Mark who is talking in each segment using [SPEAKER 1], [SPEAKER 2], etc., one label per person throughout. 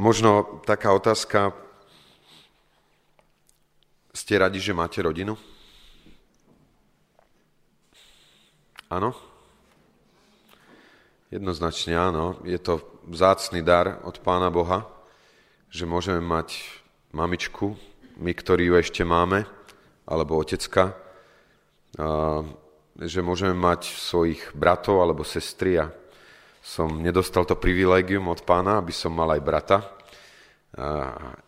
[SPEAKER 1] Možno taká otázka, ste radi, že máte rodinu? Áno? Jednoznačne áno. Je to vzácný dar od Pána Boha, že môžeme mať mamičku, my, ktorí ju ešte máme, alebo otecka, že môžeme mať svojich bratov alebo sestry a som nedostal to privilégium od pána, aby som mal aj brata. A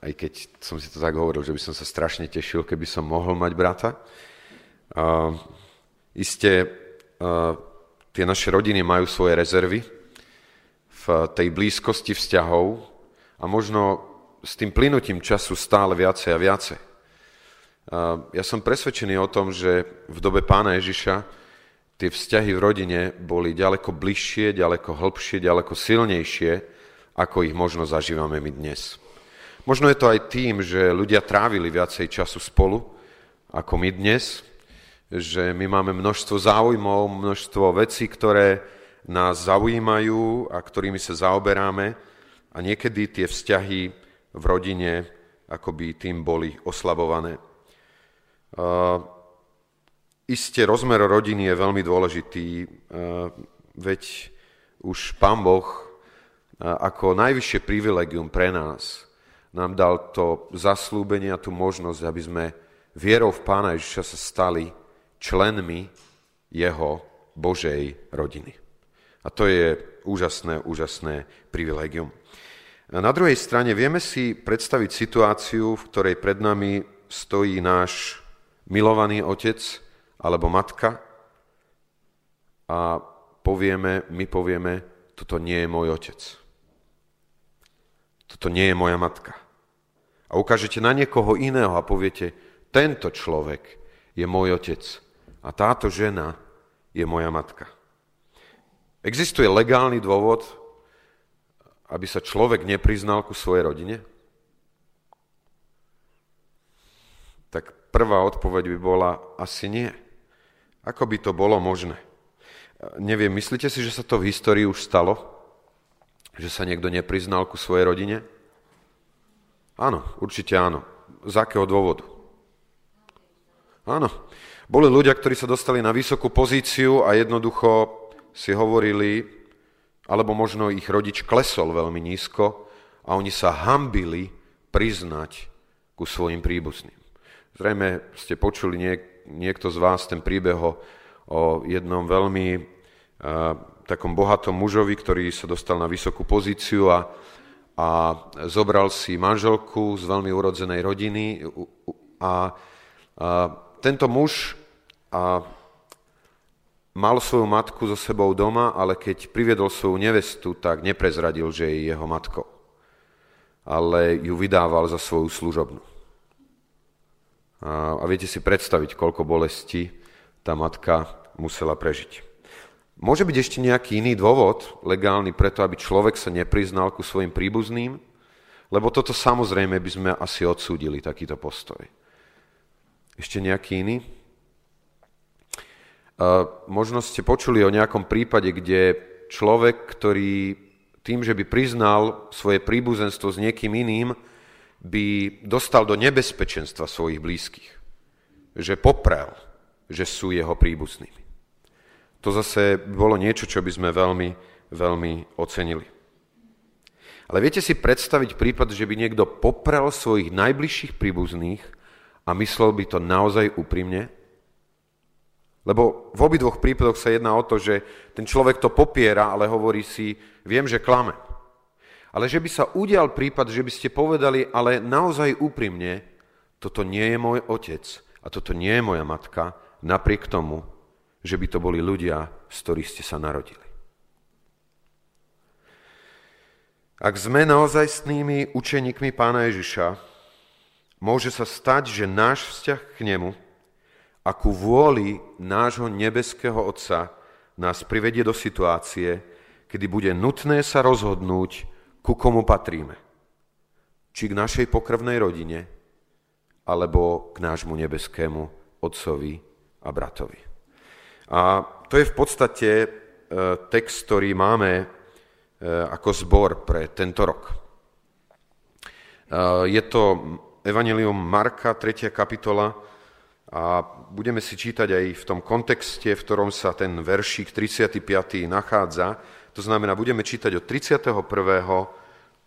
[SPEAKER 1] aj keď som si to tak hovoril, že by som sa strašne tešil, keby som mohol mať brata. A, isté, a, tie naše rodiny majú svoje rezervy v tej blízkosti vzťahov a možno s tým plynutím času stále viacej a viacej. Ja som presvedčený o tom, že v dobe pána Ježiša tie vzťahy v rodine boli ďaleko bližšie, ďaleko hĺbšie, ďaleko silnejšie, ako ich možno zažívame my dnes. Možno je to aj tým, že ľudia trávili viacej času spolu, ako my dnes, že my máme množstvo záujmov, množstvo vecí, ktoré nás zaujímajú a ktorými sa zaoberáme a niekedy tie vzťahy v rodine akoby tým boli oslabované. Isté rozmer rodiny je veľmi dôležitý, uh, veď už Pán Boh uh, ako najvyššie privilegium pre nás nám dal to zaslúbenie a tú možnosť, aby sme vierou v Pána Ježiša sa stali členmi jeho Božej rodiny. A to je úžasné, úžasné privilegium. Na druhej strane vieme si predstaviť situáciu, v ktorej pred nami stojí náš milovaný otec alebo matka a povieme, my povieme, toto nie je môj otec. Toto nie je moja matka. A ukážete na niekoho iného a poviete, tento človek je môj otec a táto žena je moja matka. Existuje legálny dôvod, aby sa človek nepriznal ku svojej rodine? Tak prvá odpoveď by bola asi nie. Ako by to bolo možné? Neviem, myslíte si, že sa to v histórii už stalo? Že sa niekto nepriznal ku svojej rodine? Áno, určite áno. Z akého dôvodu? Áno. Boli ľudia, ktorí sa dostali na vysokú pozíciu a jednoducho si hovorili, alebo možno ich rodič klesol veľmi nízko a oni sa hambili priznať ku svojim príbuzným. Zrejme ste počuli niek- niekto z vás ten príbeh o, jednom veľmi a, takom bohatom mužovi, ktorý sa dostal na vysokú pozíciu a, a zobral si manželku z veľmi urodzenej rodiny a, a tento muž a mal svoju matku so sebou doma, ale keď priviedol svoju nevestu, tak neprezradil, že je jeho matkou. Ale ju vydával za svoju služobnú. A, viete si predstaviť, koľko bolesti tá matka musela prežiť. Môže byť ešte nejaký iný dôvod legálny preto, aby človek sa nepriznal ku svojim príbuzným? Lebo toto samozrejme by sme asi odsúdili, takýto postoj. Ešte nejaký iný? Možno ste počuli o nejakom prípade, kde človek, ktorý tým, že by priznal svoje príbuzenstvo s niekým iným, by dostal do nebezpečenstva svojich blízkych. Že poprel, že sú jeho príbuznými. To zase bolo niečo, čo by sme veľmi, veľmi ocenili. Ale viete si predstaviť prípad, že by niekto poprel svojich najbližších príbuzných a myslel by to naozaj úprimne? Lebo v obidvoch prípadoch sa jedná o to, že ten človek to popiera, ale hovorí si, viem, že klame. Ale že by sa udial prípad, že by ste povedali, ale naozaj úprimne, toto nie je môj otec a toto nie je moja matka, napriek tomu, že by to boli ľudia, z ktorých ste sa narodili. Ak sme naozajstnými učeníkmi pána Ježiša, môže sa stať, že náš vzťah k nemu a ku vôli nášho nebeského Otca nás privedie do situácie, kedy bude nutné sa rozhodnúť, ku komu patríme. Či k našej pokrvnej rodine, alebo k nášmu nebeskému Otcovi a bratovi. A to je v podstate e, text, ktorý máme e, ako zbor pre tento rok. Je to Evangelium Marka, 3. kapitola a budeme si čítať aj v tom kontexte, v ktorom sa ten veršík 35. nachádza. To znamená, budeme čítať od 31.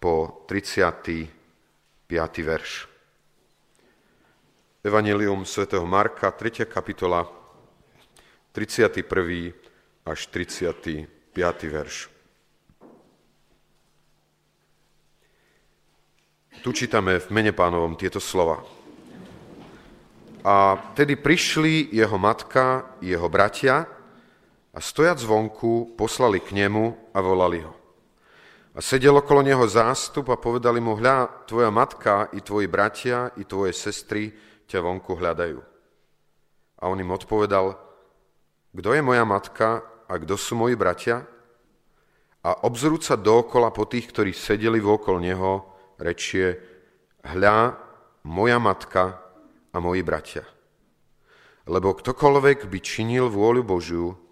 [SPEAKER 1] po 35. verš. Evangelium svätého Marka, 3. kapitola, 31. až 35. verš. Tu čítame v mene pánovom tieto slova. A tedy prišli jeho matka, jeho bratia a stojac zvonku poslali k nemu a volali ho. A sedel okolo neho zástup a povedali mu, hľa, tvoja matka i tvoji bratia i tvoje sestry ťa vonku hľadajú. A on im odpovedal, kto je moja matka a kto sú moji bratia? A obzrúť sa dookola po tých, ktorí sedeli vôkol neho, rečie, hľa, moja matka a moji bratia. Lebo ktokoľvek by činil vôľu Božiu,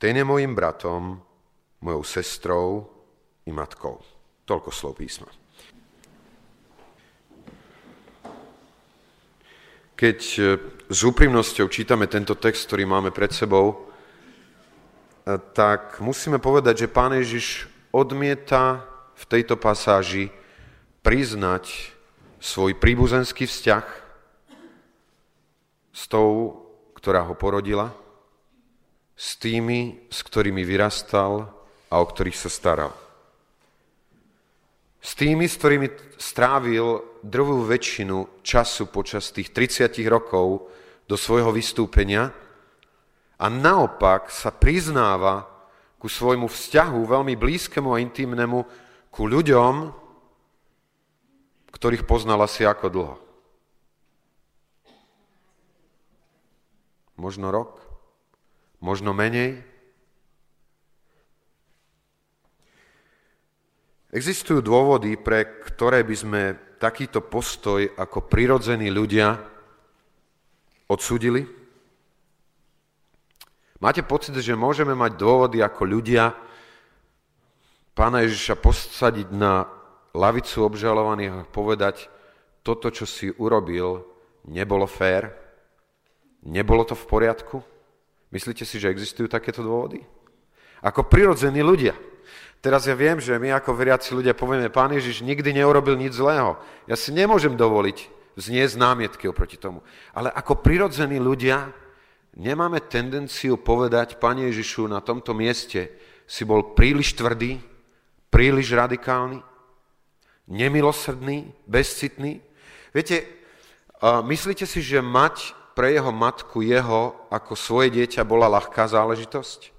[SPEAKER 1] ten je mojim bratom, mojou sestrou i matkou. Toľko slov písma. Keď e, s úprimnosťou čítame tento text, ktorý máme pred sebou, e, tak musíme povedať, že Pán Ježiš odmieta v tejto pasáži priznať svoj príbuzenský vzťah s tou, ktorá ho porodila, s tými, s ktorými vyrastal a o ktorých sa staral. S tými, s ktorými strávil druhú väčšinu času počas tých 30 rokov do svojho vystúpenia a naopak sa priznáva ku svojmu vzťahu veľmi blízkemu a intimnému ku ľuďom, ktorých poznal asi ako dlho? Možno rok? Možno menej? Existujú dôvody, pre ktoré by sme takýto postoj ako prirodzení ľudia odsudili? Máte pocit, že môžeme mať dôvody ako ľudia pána Ježiša posadiť na lavicu obžalovaných a povedať, toto, čo si urobil, nebolo fér, nebolo to v poriadku? Myslíte si, že existujú takéto dôvody? Ako prirodzení ľudia. Teraz ja viem, že my ako veriaci ľudia povieme, pán Ježiš nikdy neurobil nič zlého. Ja si nemôžem dovoliť zniesť námietky oproti tomu. Ale ako prirodzení ľudia nemáme tendenciu povedať, pán Ježišu, na tomto mieste si bol príliš tvrdý, príliš radikálny, nemilosrdný, bezcitný. Viete, myslíte si, že mať pre jeho matku jeho ako svoje dieťa bola ľahká záležitosť?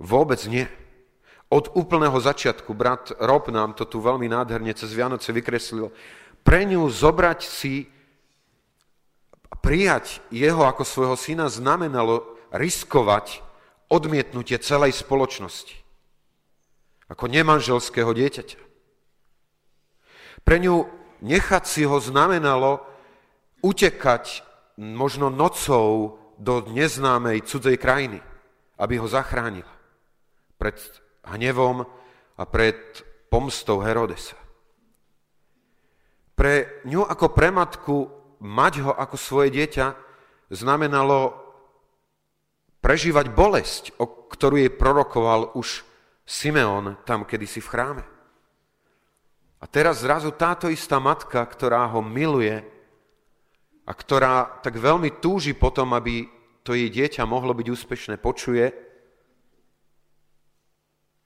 [SPEAKER 1] Vôbec nie. Od úplného začiatku, brat Rob nám to tu veľmi nádherne cez Vianoce vykreslil, pre ňu zobrať si prijať jeho ako svojho syna znamenalo riskovať odmietnutie celej spoločnosti. Ako nemanželského dieťaťa. Pre ňu nechať si ho znamenalo utekať možno nocou do neznámej cudzej krajiny, aby ho zachránila pred hnevom a pred pomstou Herodesa. Pre ňu ako pre matku mať ho ako svoje dieťa znamenalo prežívať bolesť, o ktorú jej prorokoval už Simeon tam kedysi v chráme. A teraz zrazu táto istá matka, ktorá ho miluje a ktorá tak veľmi túži potom, aby to jej dieťa mohlo byť úspešné, počuje,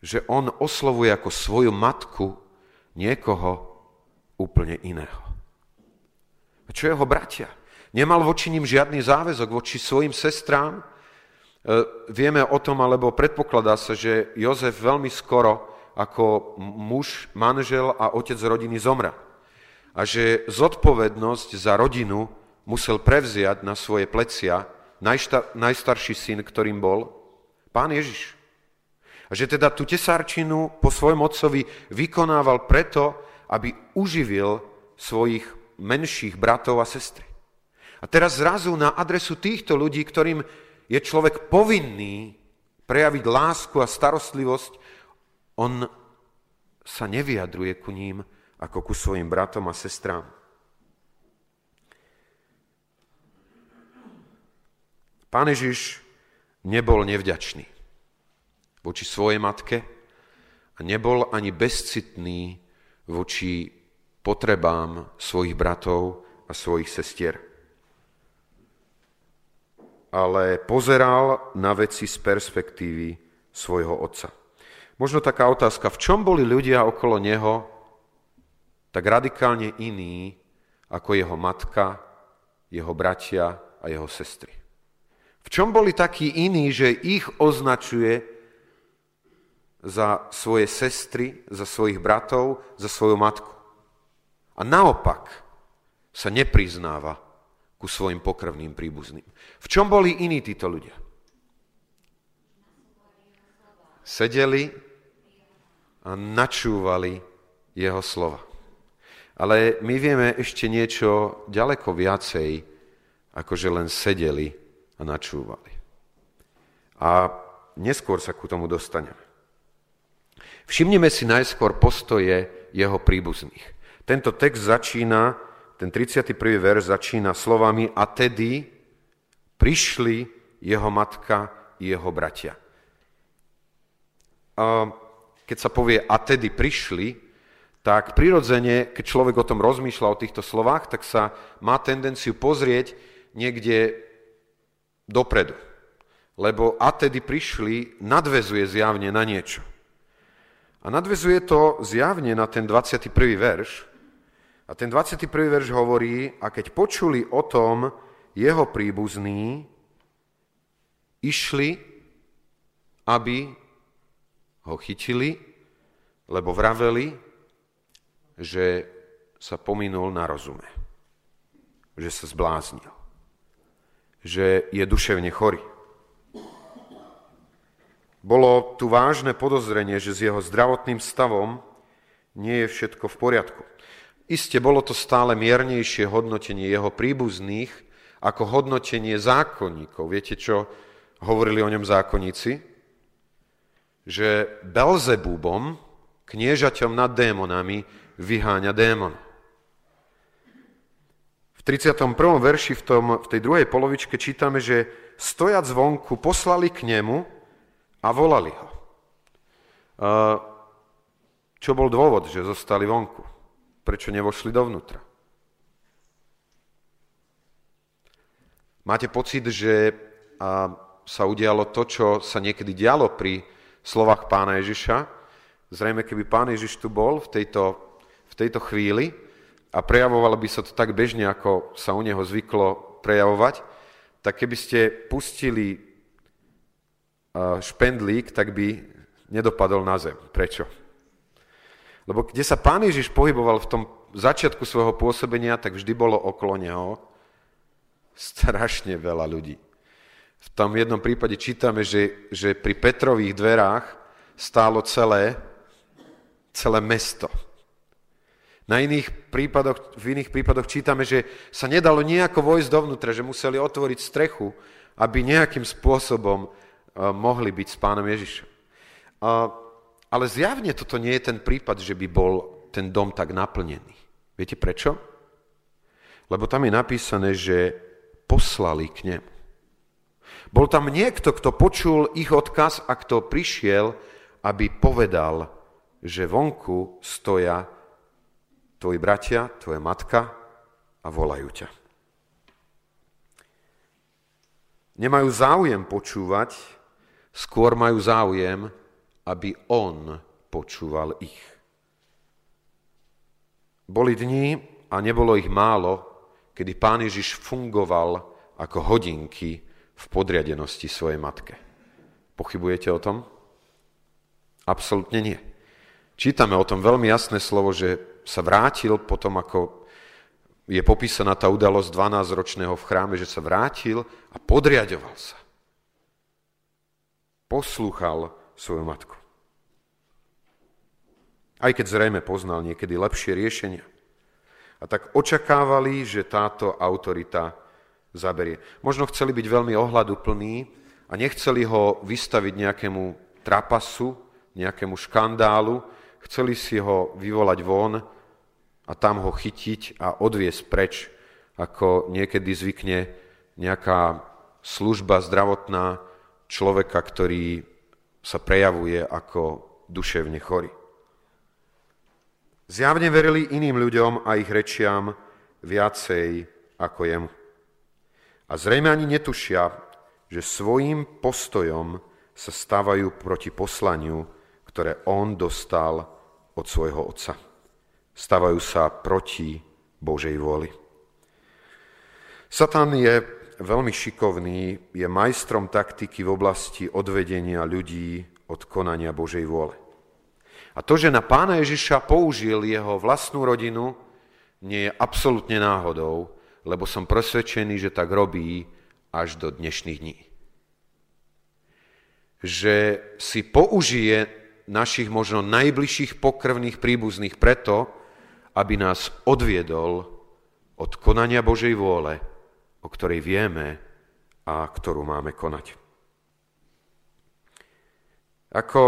[SPEAKER 1] že on oslovuje ako svoju matku niekoho úplne iného. A čo jeho bratia? Nemal voči ním žiadny záväzok voči svojim sestrám. E, vieme o tom, alebo predpokladá sa, že Jozef veľmi skoro ako muž, manžel a otec rodiny zomra. A že zodpovednosť za rodinu musel prevziať na svoje plecia najstarší syn, ktorým bol pán Ježiš. A že teda tú tesárčinu po svojom otcovi vykonával preto, aby uživil svojich menších bratov a sestry. A teraz zrazu na adresu týchto ľudí, ktorým je človek povinný prejaviť lásku a starostlivosť, on sa nevyjadruje ku ním ako ku svojim bratom a sestrám. Pán Ježiš nebol nevďačný voči svojej matke a nebol ani bezcitný voči potrebám svojich bratov a svojich sestier. Ale pozeral na veci z perspektívy svojho otca. Možno taká otázka, v čom boli ľudia okolo neho tak radikálne iní ako jeho matka, jeho bratia a jeho sestry. V čom boli takí iní, že ich označuje za svoje sestry, za svojich bratov, za svoju matku. A naopak sa nepriznáva ku svojim pokrvným príbuzným. V čom boli iní títo ľudia? Sedeli a načúvali jeho slova. Ale my vieme ešte niečo ďaleko viacej, ako že len sedeli a načúvali. A neskôr sa ku tomu dostaneme. Všimnime si najskôr postoje jeho príbuzných. Tento text začína, ten 31. verš začína slovami a tedy prišli jeho matka i jeho bratia. A keď sa povie a tedy prišli, tak prirodzene, keď človek o tom rozmýšľa o týchto slovách, tak sa má tendenciu pozrieť niekde dopredu. Lebo a tedy prišli, nadvezuje zjavne na niečo. A nadvezuje to zjavne na ten 21. verš. A ten 21. verš hovorí, a keď počuli o tom jeho príbuzní, išli, aby ho chytili, lebo vraveli, že sa pominul na rozume, že sa zbláznil že je duševne chorý. Bolo tu vážne podozrenie, že s jeho zdravotným stavom nie je všetko v poriadku. Isté bolo to stále miernejšie hodnotenie jeho príbuzných ako hodnotenie zákonníkov. Viete, čo hovorili o ňom zákonníci? Že Belzebúbom, kniežaťom nad démonami, vyháňa démon. 31. verši v, tom, v tej druhej polovičke čítame, že stojac zvonku poslali k nemu a volali ho. Čo bol dôvod, že zostali vonku? Prečo nevošli dovnútra? Máte pocit, že sa udialo to, čo sa niekedy dialo pri slovách pána Ježiša? Zrejme, keby pán Ježiš tu bol v tejto, v tejto chvíli, a prejavovalo by sa to tak bežne, ako sa u neho zvyklo prejavovať, tak keby ste pustili špendlík, tak by nedopadol na zem. Prečo? Lebo kde sa pán Ježiš pohyboval v tom začiatku svojho pôsobenia, tak vždy bolo okolo neho strašne veľa ľudí. V tom jednom prípade čítame, že, že pri Petrových dverách stálo celé, celé mesto. Na iných prípadoch, v iných prípadoch čítame, že sa nedalo nejako vojsť dovnútra, že museli otvoriť strechu, aby nejakým spôsobom uh, mohli byť s pánom Ježišom. Uh, ale zjavne toto nie je ten prípad, že by bol ten dom tak naplnený. Viete prečo? Lebo tam je napísané, že poslali k nemu. Bol tam niekto, kto počul ich odkaz a kto prišiel, aby povedal, že vonku stoja tvoji bratia, tvoja matka a volajú ťa. Nemajú záujem počúvať, skôr majú záujem, aby on počúval ich. Boli dni a nebolo ich málo, kedy pán Ježiš fungoval ako hodinky v podriadenosti svojej matke. Pochybujete o tom? Absolutne nie. Čítame o tom veľmi jasné slovo, že sa vrátil potom, ako je popísaná tá udalosť 12-ročného v chráme, že sa vrátil a podriadoval sa. Poslúchal svoju matku. Aj keď zrejme poznal niekedy lepšie riešenia. A tak očakávali, že táto autorita zaberie. Možno chceli byť veľmi ohľaduplní a nechceli ho vystaviť nejakému trapasu, nejakému škandálu, chceli si ho vyvolať von a tam ho chytiť a odviesť preč, ako niekedy zvykne nejaká služba zdravotná človeka, ktorý sa prejavuje ako duševne chorý. Zjavne verili iným ľuďom a ich rečiam viacej ako jemu. A zrejme ani netušia, že svojim postojom sa stávajú proti poslaniu, ktoré on dostal od svojho otca. Stávajú sa proti Božej vôli. Satan je veľmi šikovný, je majstrom taktiky v oblasti odvedenia ľudí od konania Božej vôle. A to, že na pána Ježiša použil jeho vlastnú rodinu, nie je absolútne náhodou, lebo som presvedčený, že tak robí až do dnešných dní. Že si použije našich možno najbližších pokrvných príbuzných preto, aby nás odviedol od konania Božej vôle, o ktorej vieme a ktorú máme konať. Ako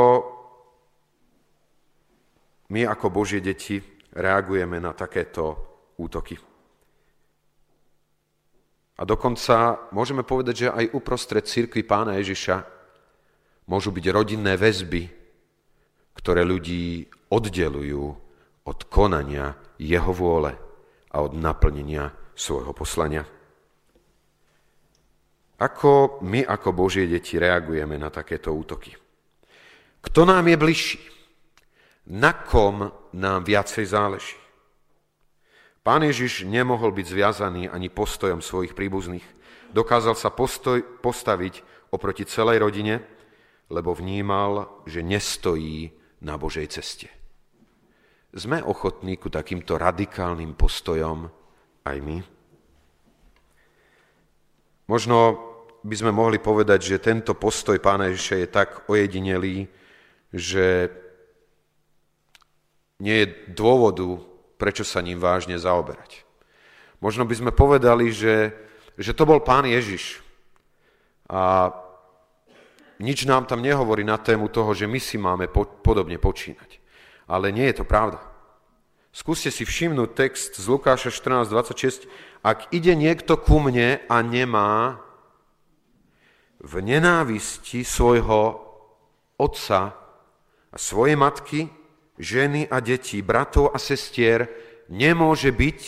[SPEAKER 1] my ako Božie deti reagujeme na takéto útoky. A dokonca môžeme povedať, že aj uprostred církvy pána Ježiša môžu byť rodinné väzby, ktoré ľudí oddelujú od konania jeho vôle a od naplnenia svojho poslania. Ako my ako Božie deti reagujeme na takéto útoky? Kto nám je bližší? na kom nám viacej záleží. Pán Ježiš nemohol byť zviazaný ani postojom svojich príbuzných. Dokázal sa postoj, postaviť oproti celej rodine, lebo vnímal, že nestojí na Božej ceste. Sme ochotní ku takýmto radikálnym postojom aj my? Možno by sme mohli povedať, že tento postoj pána Ježiša je tak ojedinelý, že nie je dôvodu, prečo sa ním vážne zaoberať. Možno by sme povedali, že, že to bol pán Ježiš. A nič nám tam nehovorí na tému toho, že my si máme po, podobne počínať. Ale nie je to pravda. Skúste si všimnúť text z Lukáša 14.26. Ak ide niekto ku mne a nemá v nenávisti svojho otca a svojej matky, ženy a detí, bratov a sestier nemôže byť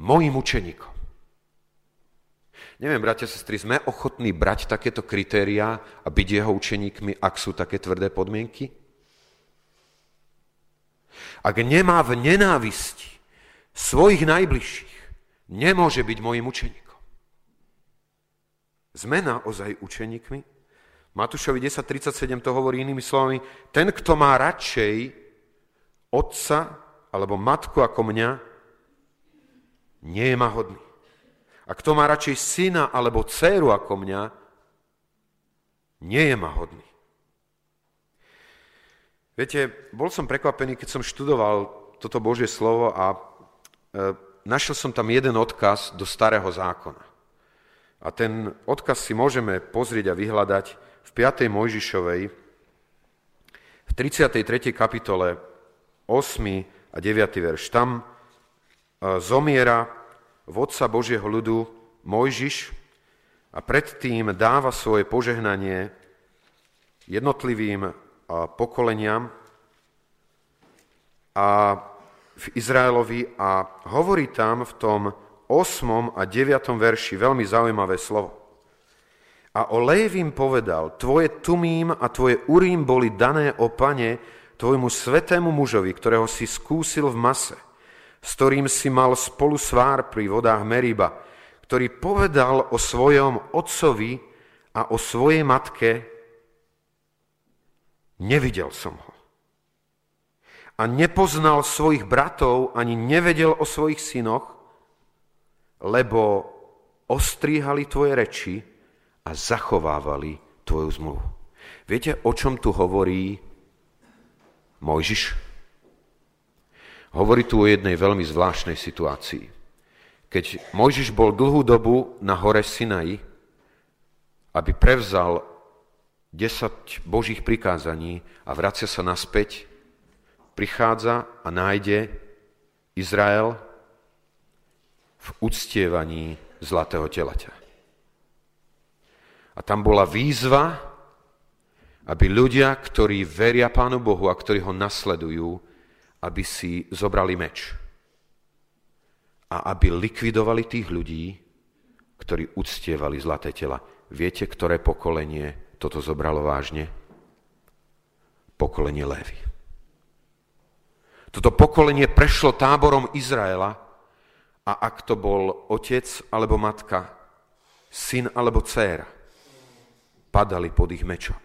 [SPEAKER 1] mojim učeníkom. Neviem, bratia a sestry, sme ochotní brať takéto kritériá a byť jeho učeníkmi, ak sú také tvrdé podmienky? Ak nemá v nenávisti svojich najbližších, nemôže byť mojim učeníkom. Sme naozaj učeníkmi? Matúšovi 10.37 to hovorí inými slovami, ten, kto má radšej otca alebo matku ako mňa, nie je ma hodný. A kto má radšej syna alebo dceru ako mňa, nie je ma hodný. Viete, bol som prekvapený, keď som študoval toto Božie slovo a e, našiel som tam jeden odkaz do starého zákona. A ten odkaz si môžeme pozrieť a vyhľadať v 5. Mojžišovej, v 33. kapitole, 8. a 9. verš. Tam e, zomiera vodca Božieho ľudu Mojžiš a predtým dáva svoje požehnanie jednotlivým pokoleniam a v Izraelovi a hovorí tam v tom 8. a 9. verši veľmi zaujímavé slovo. A o Lévim povedal, tvoje tumím a tvoje urím boli dané o pane, tvojmu svetému mužovi, ktorého si skúsil v mase, s ktorým si mal spolu svár pri vodách Meriba, ktorý povedal o svojom otcovi a o svojej matke, nevidel som ho. A nepoznal svojich bratov, ani nevedel o svojich synoch, lebo ostríhali tvoje reči, a zachovávali tvoju zmluvu. Viete, o čom tu hovorí Mojžiš? Hovorí tu o jednej veľmi zvláštnej situácii. Keď Mojžiš bol dlhú dobu na hore Sinaji, aby prevzal 10 božích prikázaní a vracia sa naspäť, prichádza a nájde Izrael v uctievaní zlatého telaťa. A tam bola výzva, aby ľudia, ktorí veria Pánu Bohu a ktorí ho nasledujú, aby si zobrali meč. A aby likvidovali tých ľudí, ktorí uctievali zlaté tela. Viete, ktoré pokolenie toto zobralo vážne? Pokolenie Lévy. Toto pokolenie prešlo táborom Izraela a ak to bol otec alebo matka, syn alebo dcéra, padali pod ich mečom.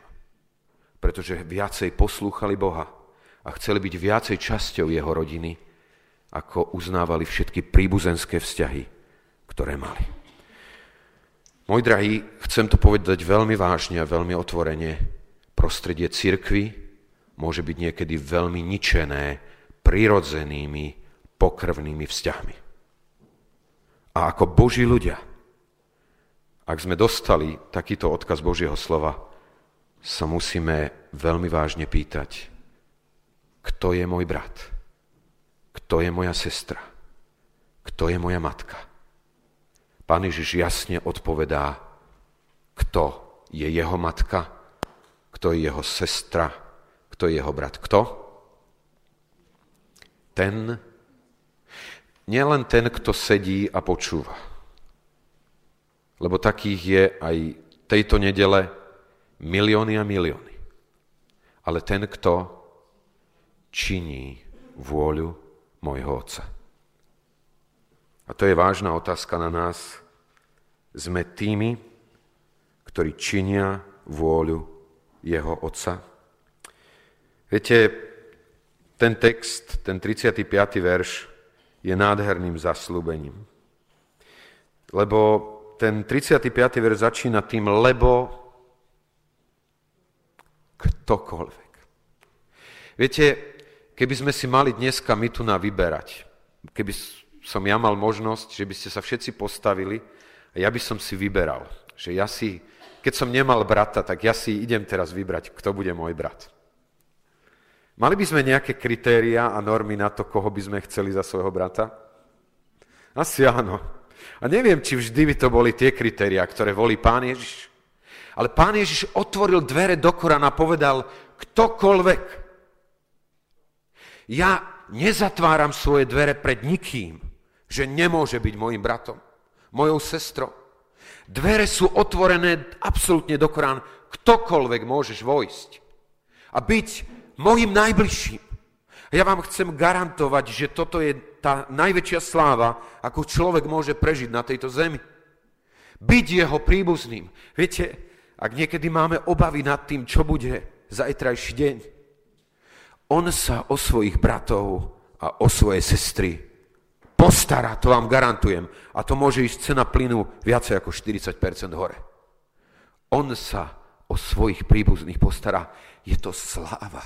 [SPEAKER 1] Pretože viacej poslúchali Boha a chceli byť viacej časťou jeho rodiny, ako uznávali všetky príbuzenské vzťahy, ktoré mali. Môj drahý, chcem to povedať veľmi vážne a veľmi otvorene. Prostredie cirkvy môže byť niekedy veľmi ničené prirodzenými pokrvnými vzťahmi. A ako Boží ľudia, ak sme dostali takýto odkaz Božieho slova, sa musíme veľmi vážne pýtať, kto je môj brat? Kto je moja sestra? Kto je moja matka? Pán Ježiš jasne odpovedá, kto je jeho matka, kto je jeho sestra, kto je jeho brat. Kto? Ten, nielen ten, kto sedí a počúva. Lebo takých je aj tejto nedele milióny a milióny. Ale ten, kto činí vôľu môjho Otca. A to je vážna otázka na nás. Sme tými, ktorí činia vôľu jeho Otca. Viete, ten text, ten 35. verš je nádherným zaslúbením. Lebo ten 35. verš začína tým, lebo ktokoľvek. Viete, keby sme si mali dneska my tu na vyberať, keby som ja mal možnosť, že by ste sa všetci postavili a ja by som si vyberal, že ja si, keď som nemal brata, tak ja si idem teraz vybrať, kto bude môj brat. Mali by sme nejaké kritéria a normy na to, koho by sme chceli za svojho brata? Asi áno. A neviem, či vždy by to boli tie kritéria, ktoré volí pán Ježiš. Ale pán Ježiš otvoril dvere do Korana a povedal, ktokoľvek, ja nezatváram svoje dvere pred nikým, že nemôže byť môjim bratom, mojou sestrou. Dvere sú otvorené absolútne do Korán. Ktokoľvek môžeš vojsť a byť mojim najbližším. A ja vám chcem garantovať, že toto je tá najväčšia sláva, ako človek môže prežiť na tejto zemi. Byť jeho príbuzným. Viete, ak niekedy máme obavy nad tým, čo bude zajtrajší deň, on sa o svojich bratov a o svoje sestry postará, to vám garantujem. A to môže ísť cena plynu viacej ako 40% hore. On sa o svojich príbuzných postará. Je to sláva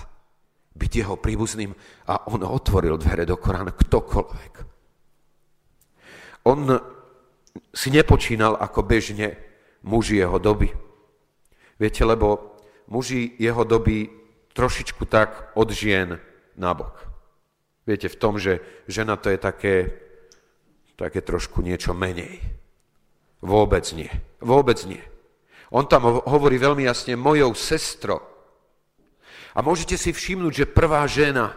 [SPEAKER 1] byť jeho príbuzným a on otvoril dvere do Korána ktokoľvek. On si nepočínal ako bežne muži jeho doby. Viete, lebo muži jeho doby trošičku tak od žien nabok. Viete, v tom, že žena to je také, také trošku niečo menej. Vôbec nie. Vôbec nie. On tam hovorí veľmi jasne, mojou sestro. A môžete si všimnúť, že prvá žena,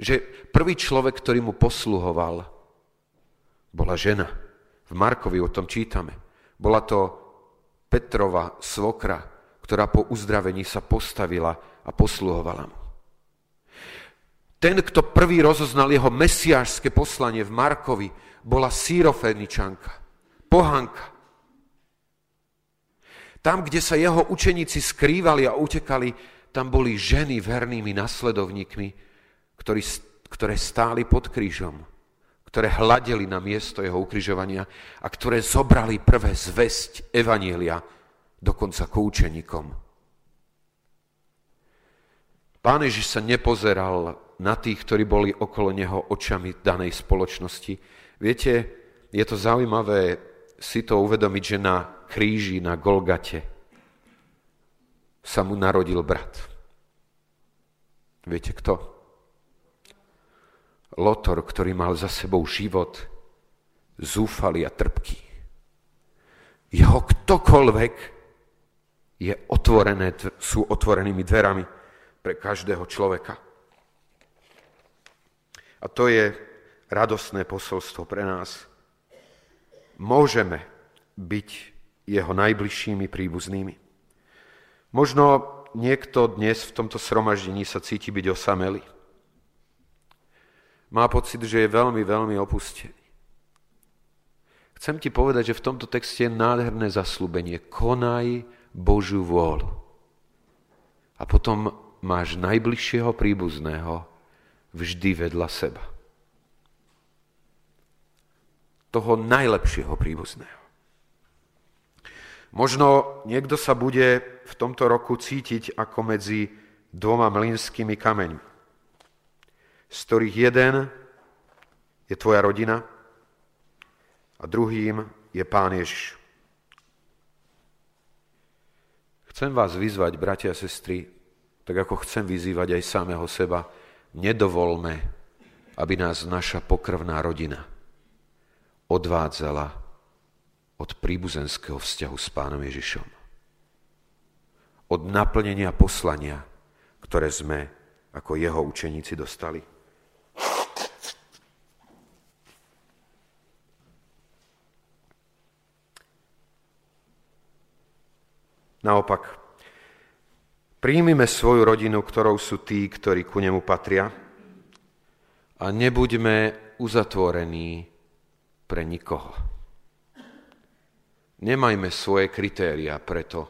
[SPEAKER 1] že prvý človek, ktorý mu posluhoval, bola žena. V Markovi o tom čítame. Bola to Petrova svokra, ktorá po uzdravení sa postavila a posluhovala mu. Ten, kto prvý rozoznal jeho mesiášske poslanie v Markovi, bola sírofeničanka, pohanka. Tam, kde sa jeho učeníci skrývali a utekali, tam boli ženy vernými nasledovníkmi, ktorí, ktoré stáli pod krížom, ktoré hladeli na miesto jeho ukrižovania a ktoré zobrali prvé zväzť Evanielia dokonca k učeníkom. Pán Ježiš sa nepozeral na tých, ktorí boli okolo neho očami danej spoločnosti. Viete, je to zaujímavé si to uvedomiť, že na kríži, na Golgate sa mu narodil brat. Viete kto? Lotor, ktorý mal za sebou život zúfalý a trpký. Jeho ktokoľvek je otvorené, sú otvorenými dverami pre každého človeka. A to je radostné posolstvo pre nás. Môžeme byť jeho najbližšími príbuznými. Možno niekto dnes v tomto sromaždení sa cíti byť osamelý. Má pocit, že je veľmi, veľmi opustený. Chcem ti povedať, že v tomto texte je nádherné zaslúbenie. Konaj Božiu vôľu. A potom máš najbližšieho príbuzného vždy vedľa seba. Toho najlepšieho príbuzného. Možno niekto sa bude v tomto roku cítiť ako medzi dvoma mlinskými kameňmi, z ktorých jeden je tvoja rodina a druhým je Pán Ježiš. Chcem vás vyzvať, bratia a sestry, tak ako chcem vyzývať aj samého seba, nedovolme, aby nás naša pokrvná rodina odvádzala od príbuzenského vzťahu s pánom Ježišom. Od naplnenia poslania, ktoré sme ako jeho učeníci dostali. Naopak, príjmime svoju rodinu, ktorou sú tí, ktorí ku nemu patria a nebuďme uzatvorení pre nikoho. Nemajme svoje kritéria pre to,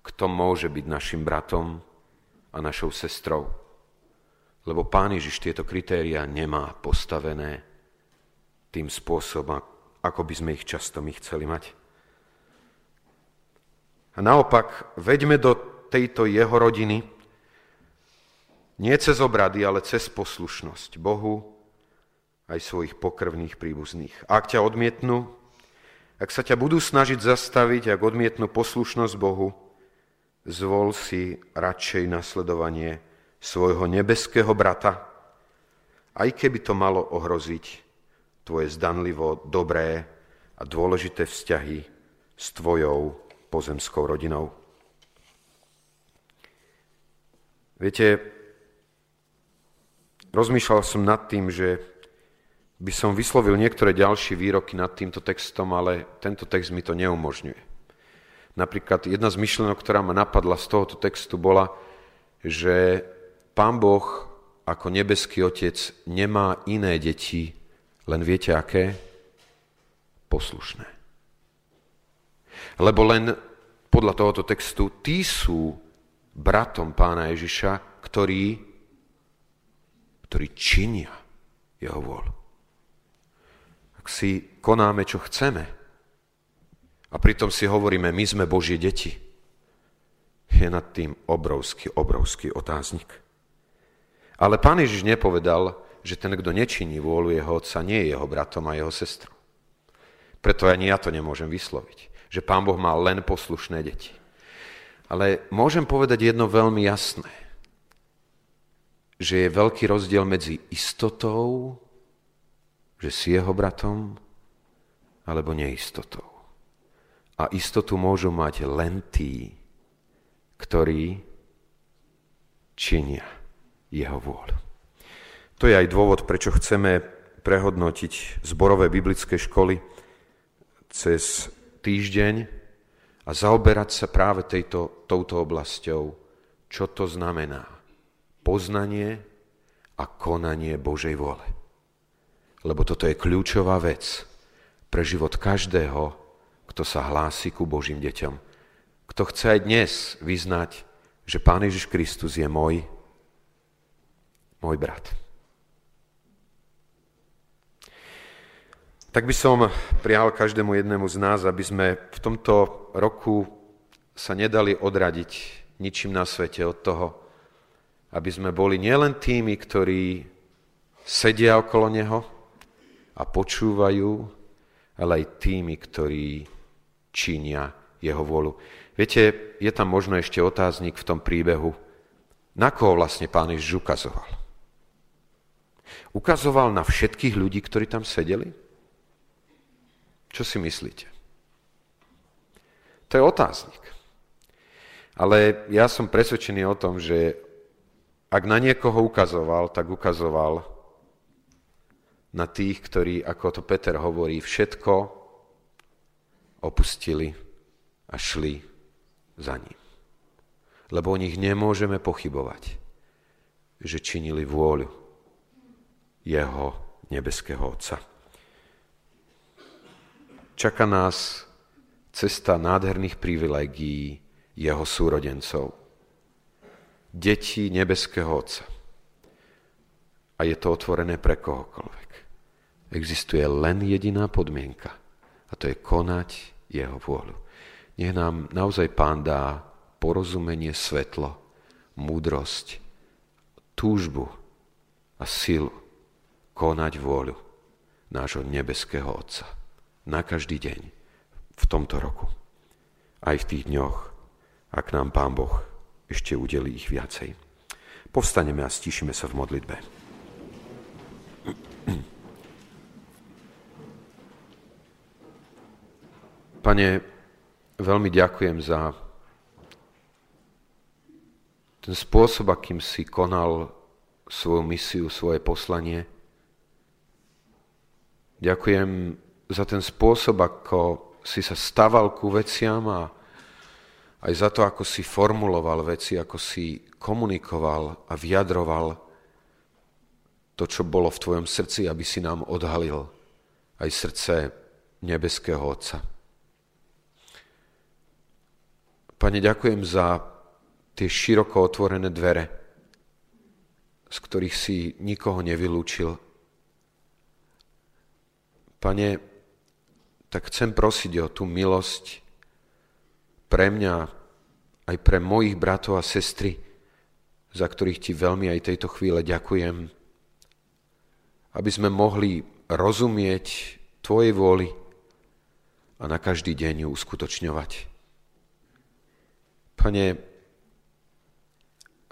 [SPEAKER 1] kto môže byť našim bratom a našou sestrou. Lebo Pán Ježiš tieto kritéria nemá postavené tým spôsobom, ako by sme ich často my chceli mať. A naopak, veďme do tejto jeho rodiny nie cez obrady, ale cez poslušnosť Bohu aj svojich pokrvných príbuzných. Ak ťa odmietnú, ak sa ťa budú snažiť zastaviť, ak odmietnú poslušnosť Bohu, zvol si radšej nasledovanie svojho nebeského brata, aj keby to malo ohroziť tvoje zdanlivo dobré a dôležité vzťahy s tvojou pozemskou rodinou. Viete, rozmýšľal som nad tým, že by som vyslovil niektoré ďalšie výroky nad týmto textom, ale tento text mi to neumožňuje. Napríklad jedna z myšlenok, ktorá ma napadla z tohoto textu, bola, že Pán Boh ako nebeský otec nemá iné deti, len viete aké? Poslušné. Lebo len podľa tohoto textu tí sú bratom pána Ježiša, ktorí, ktorí činia jeho vôľu si konáme, čo chceme a pritom si hovoríme, my sme Božie deti, je nad tým obrovský, obrovský otáznik. Ale pán Ježiš nepovedal, že ten, kto nečiní vôľu jeho otca, nie je jeho bratom a jeho sestrou. Preto ani ja to nemôžem vysloviť, že pán Boh má len poslušné deti. Ale môžem povedať jedno veľmi jasné, že je veľký rozdiel medzi istotou že si jeho bratom, alebo neistotou. A istotu môžu mať len tí, ktorí činia jeho vôľu. To je aj dôvod, prečo chceme prehodnotiť zborové biblické školy cez týždeň a zaoberať sa práve tejto, touto oblasťou, čo to znamená poznanie a konanie Božej vôle lebo toto je kľúčová vec pre život každého, kto sa hlási ku Božím deťom. Kto chce aj dnes vyznať, že Pán Ježiš Kristus je môj, môj brat. Tak by som prijal každému jednému z nás, aby sme v tomto roku sa nedali odradiť ničím na svete od toho, aby sme boli nielen tými, ktorí sedia okolo Neho, a počúvajú, ale aj tými, ktorí činia jeho volu. Viete, je tam možno ešte otáznik v tom príbehu, na koho vlastne pán Ježiš ukazoval. Ukazoval na všetkých ľudí, ktorí tam sedeli? Čo si myslíte? To je otáznik. Ale ja som presvedčený o tom, že ak na niekoho ukazoval, tak ukazoval na tých, ktorí, ako to Peter hovorí, všetko opustili a šli za ním. Lebo o nich nemôžeme pochybovať, že činili vôľu jeho nebeského Otca. Čaká nás cesta nádherných privilegií jeho súrodencov. Deti nebeského Otca. A je to otvorené pre kohokoľvek. Existuje len jediná podmienka a to je konať jeho vôľu. Nech nám naozaj Pán dá porozumenie, svetlo, múdrosť, túžbu a silu konať vôľu nášho nebeského Otca na každý deň v tomto roku. Aj v tých dňoch, ak nám Pán Boh ešte udelí ich viacej. Povstaneme a stíšime sa v modlitbe. Pane, veľmi ďakujem za ten spôsob, akým si konal svoju misiu, svoje poslanie. Ďakujem za ten spôsob, ako si sa staval ku veciam a aj za to, ako si formuloval veci, ako si komunikoval a vyjadroval to, čo bolo v tvojom srdci, aby si nám odhalil aj srdce nebeského Otca. Pane, ďakujem za tie široko otvorené dvere, z ktorých si nikoho nevylúčil, Pane, tak chcem prosiť o tú milosť pre mňa, aj pre mojich bratov a sestry, za ktorých ti veľmi aj tejto chvíle ďakujem, aby sme mohli rozumieť Tvojej vôli a na každý deň ju uskutočňovať. Pane,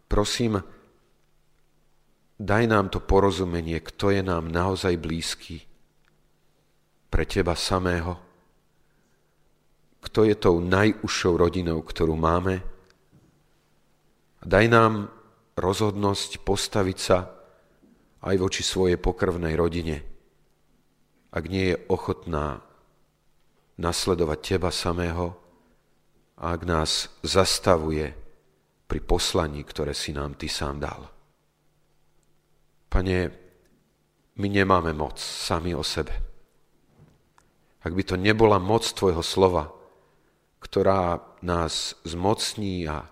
[SPEAKER 1] prosím, daj nám to porozumenie, kto je nám naozaj blízky, pre teba samého? Kto je tou najúžšou rodinou, ktorú máme? Daj nám rozhodnosť postaviť sa aj voči svojej pokrvnej rodine, ak nie je ochotná nasledovať teba samého ak nás zastavuje pri poslaní, ktoré si nám ty sám dal. Pane, my nemáme moc sami o sebe ak by to nebola moc Tvojho slova, ktorá nás zmocní a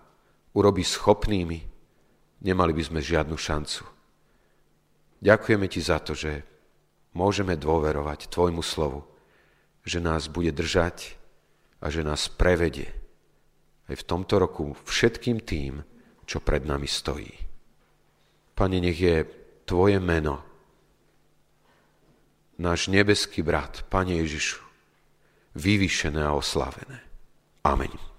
[SPEAKER 1] urobí schopnými, nemali by sme žiadnu šancu. Ďakujeme Ti za to, že môžeme dôverovať Tvojmu slovu, že nás bude držať a že nás prevedie aj v tomto roku všetkým tým, čo pred nami stojí. Pane, nech je Tvoje meno, náš nebeský brat, Pane Ježišu, vyvýšené a oslavené. Amen.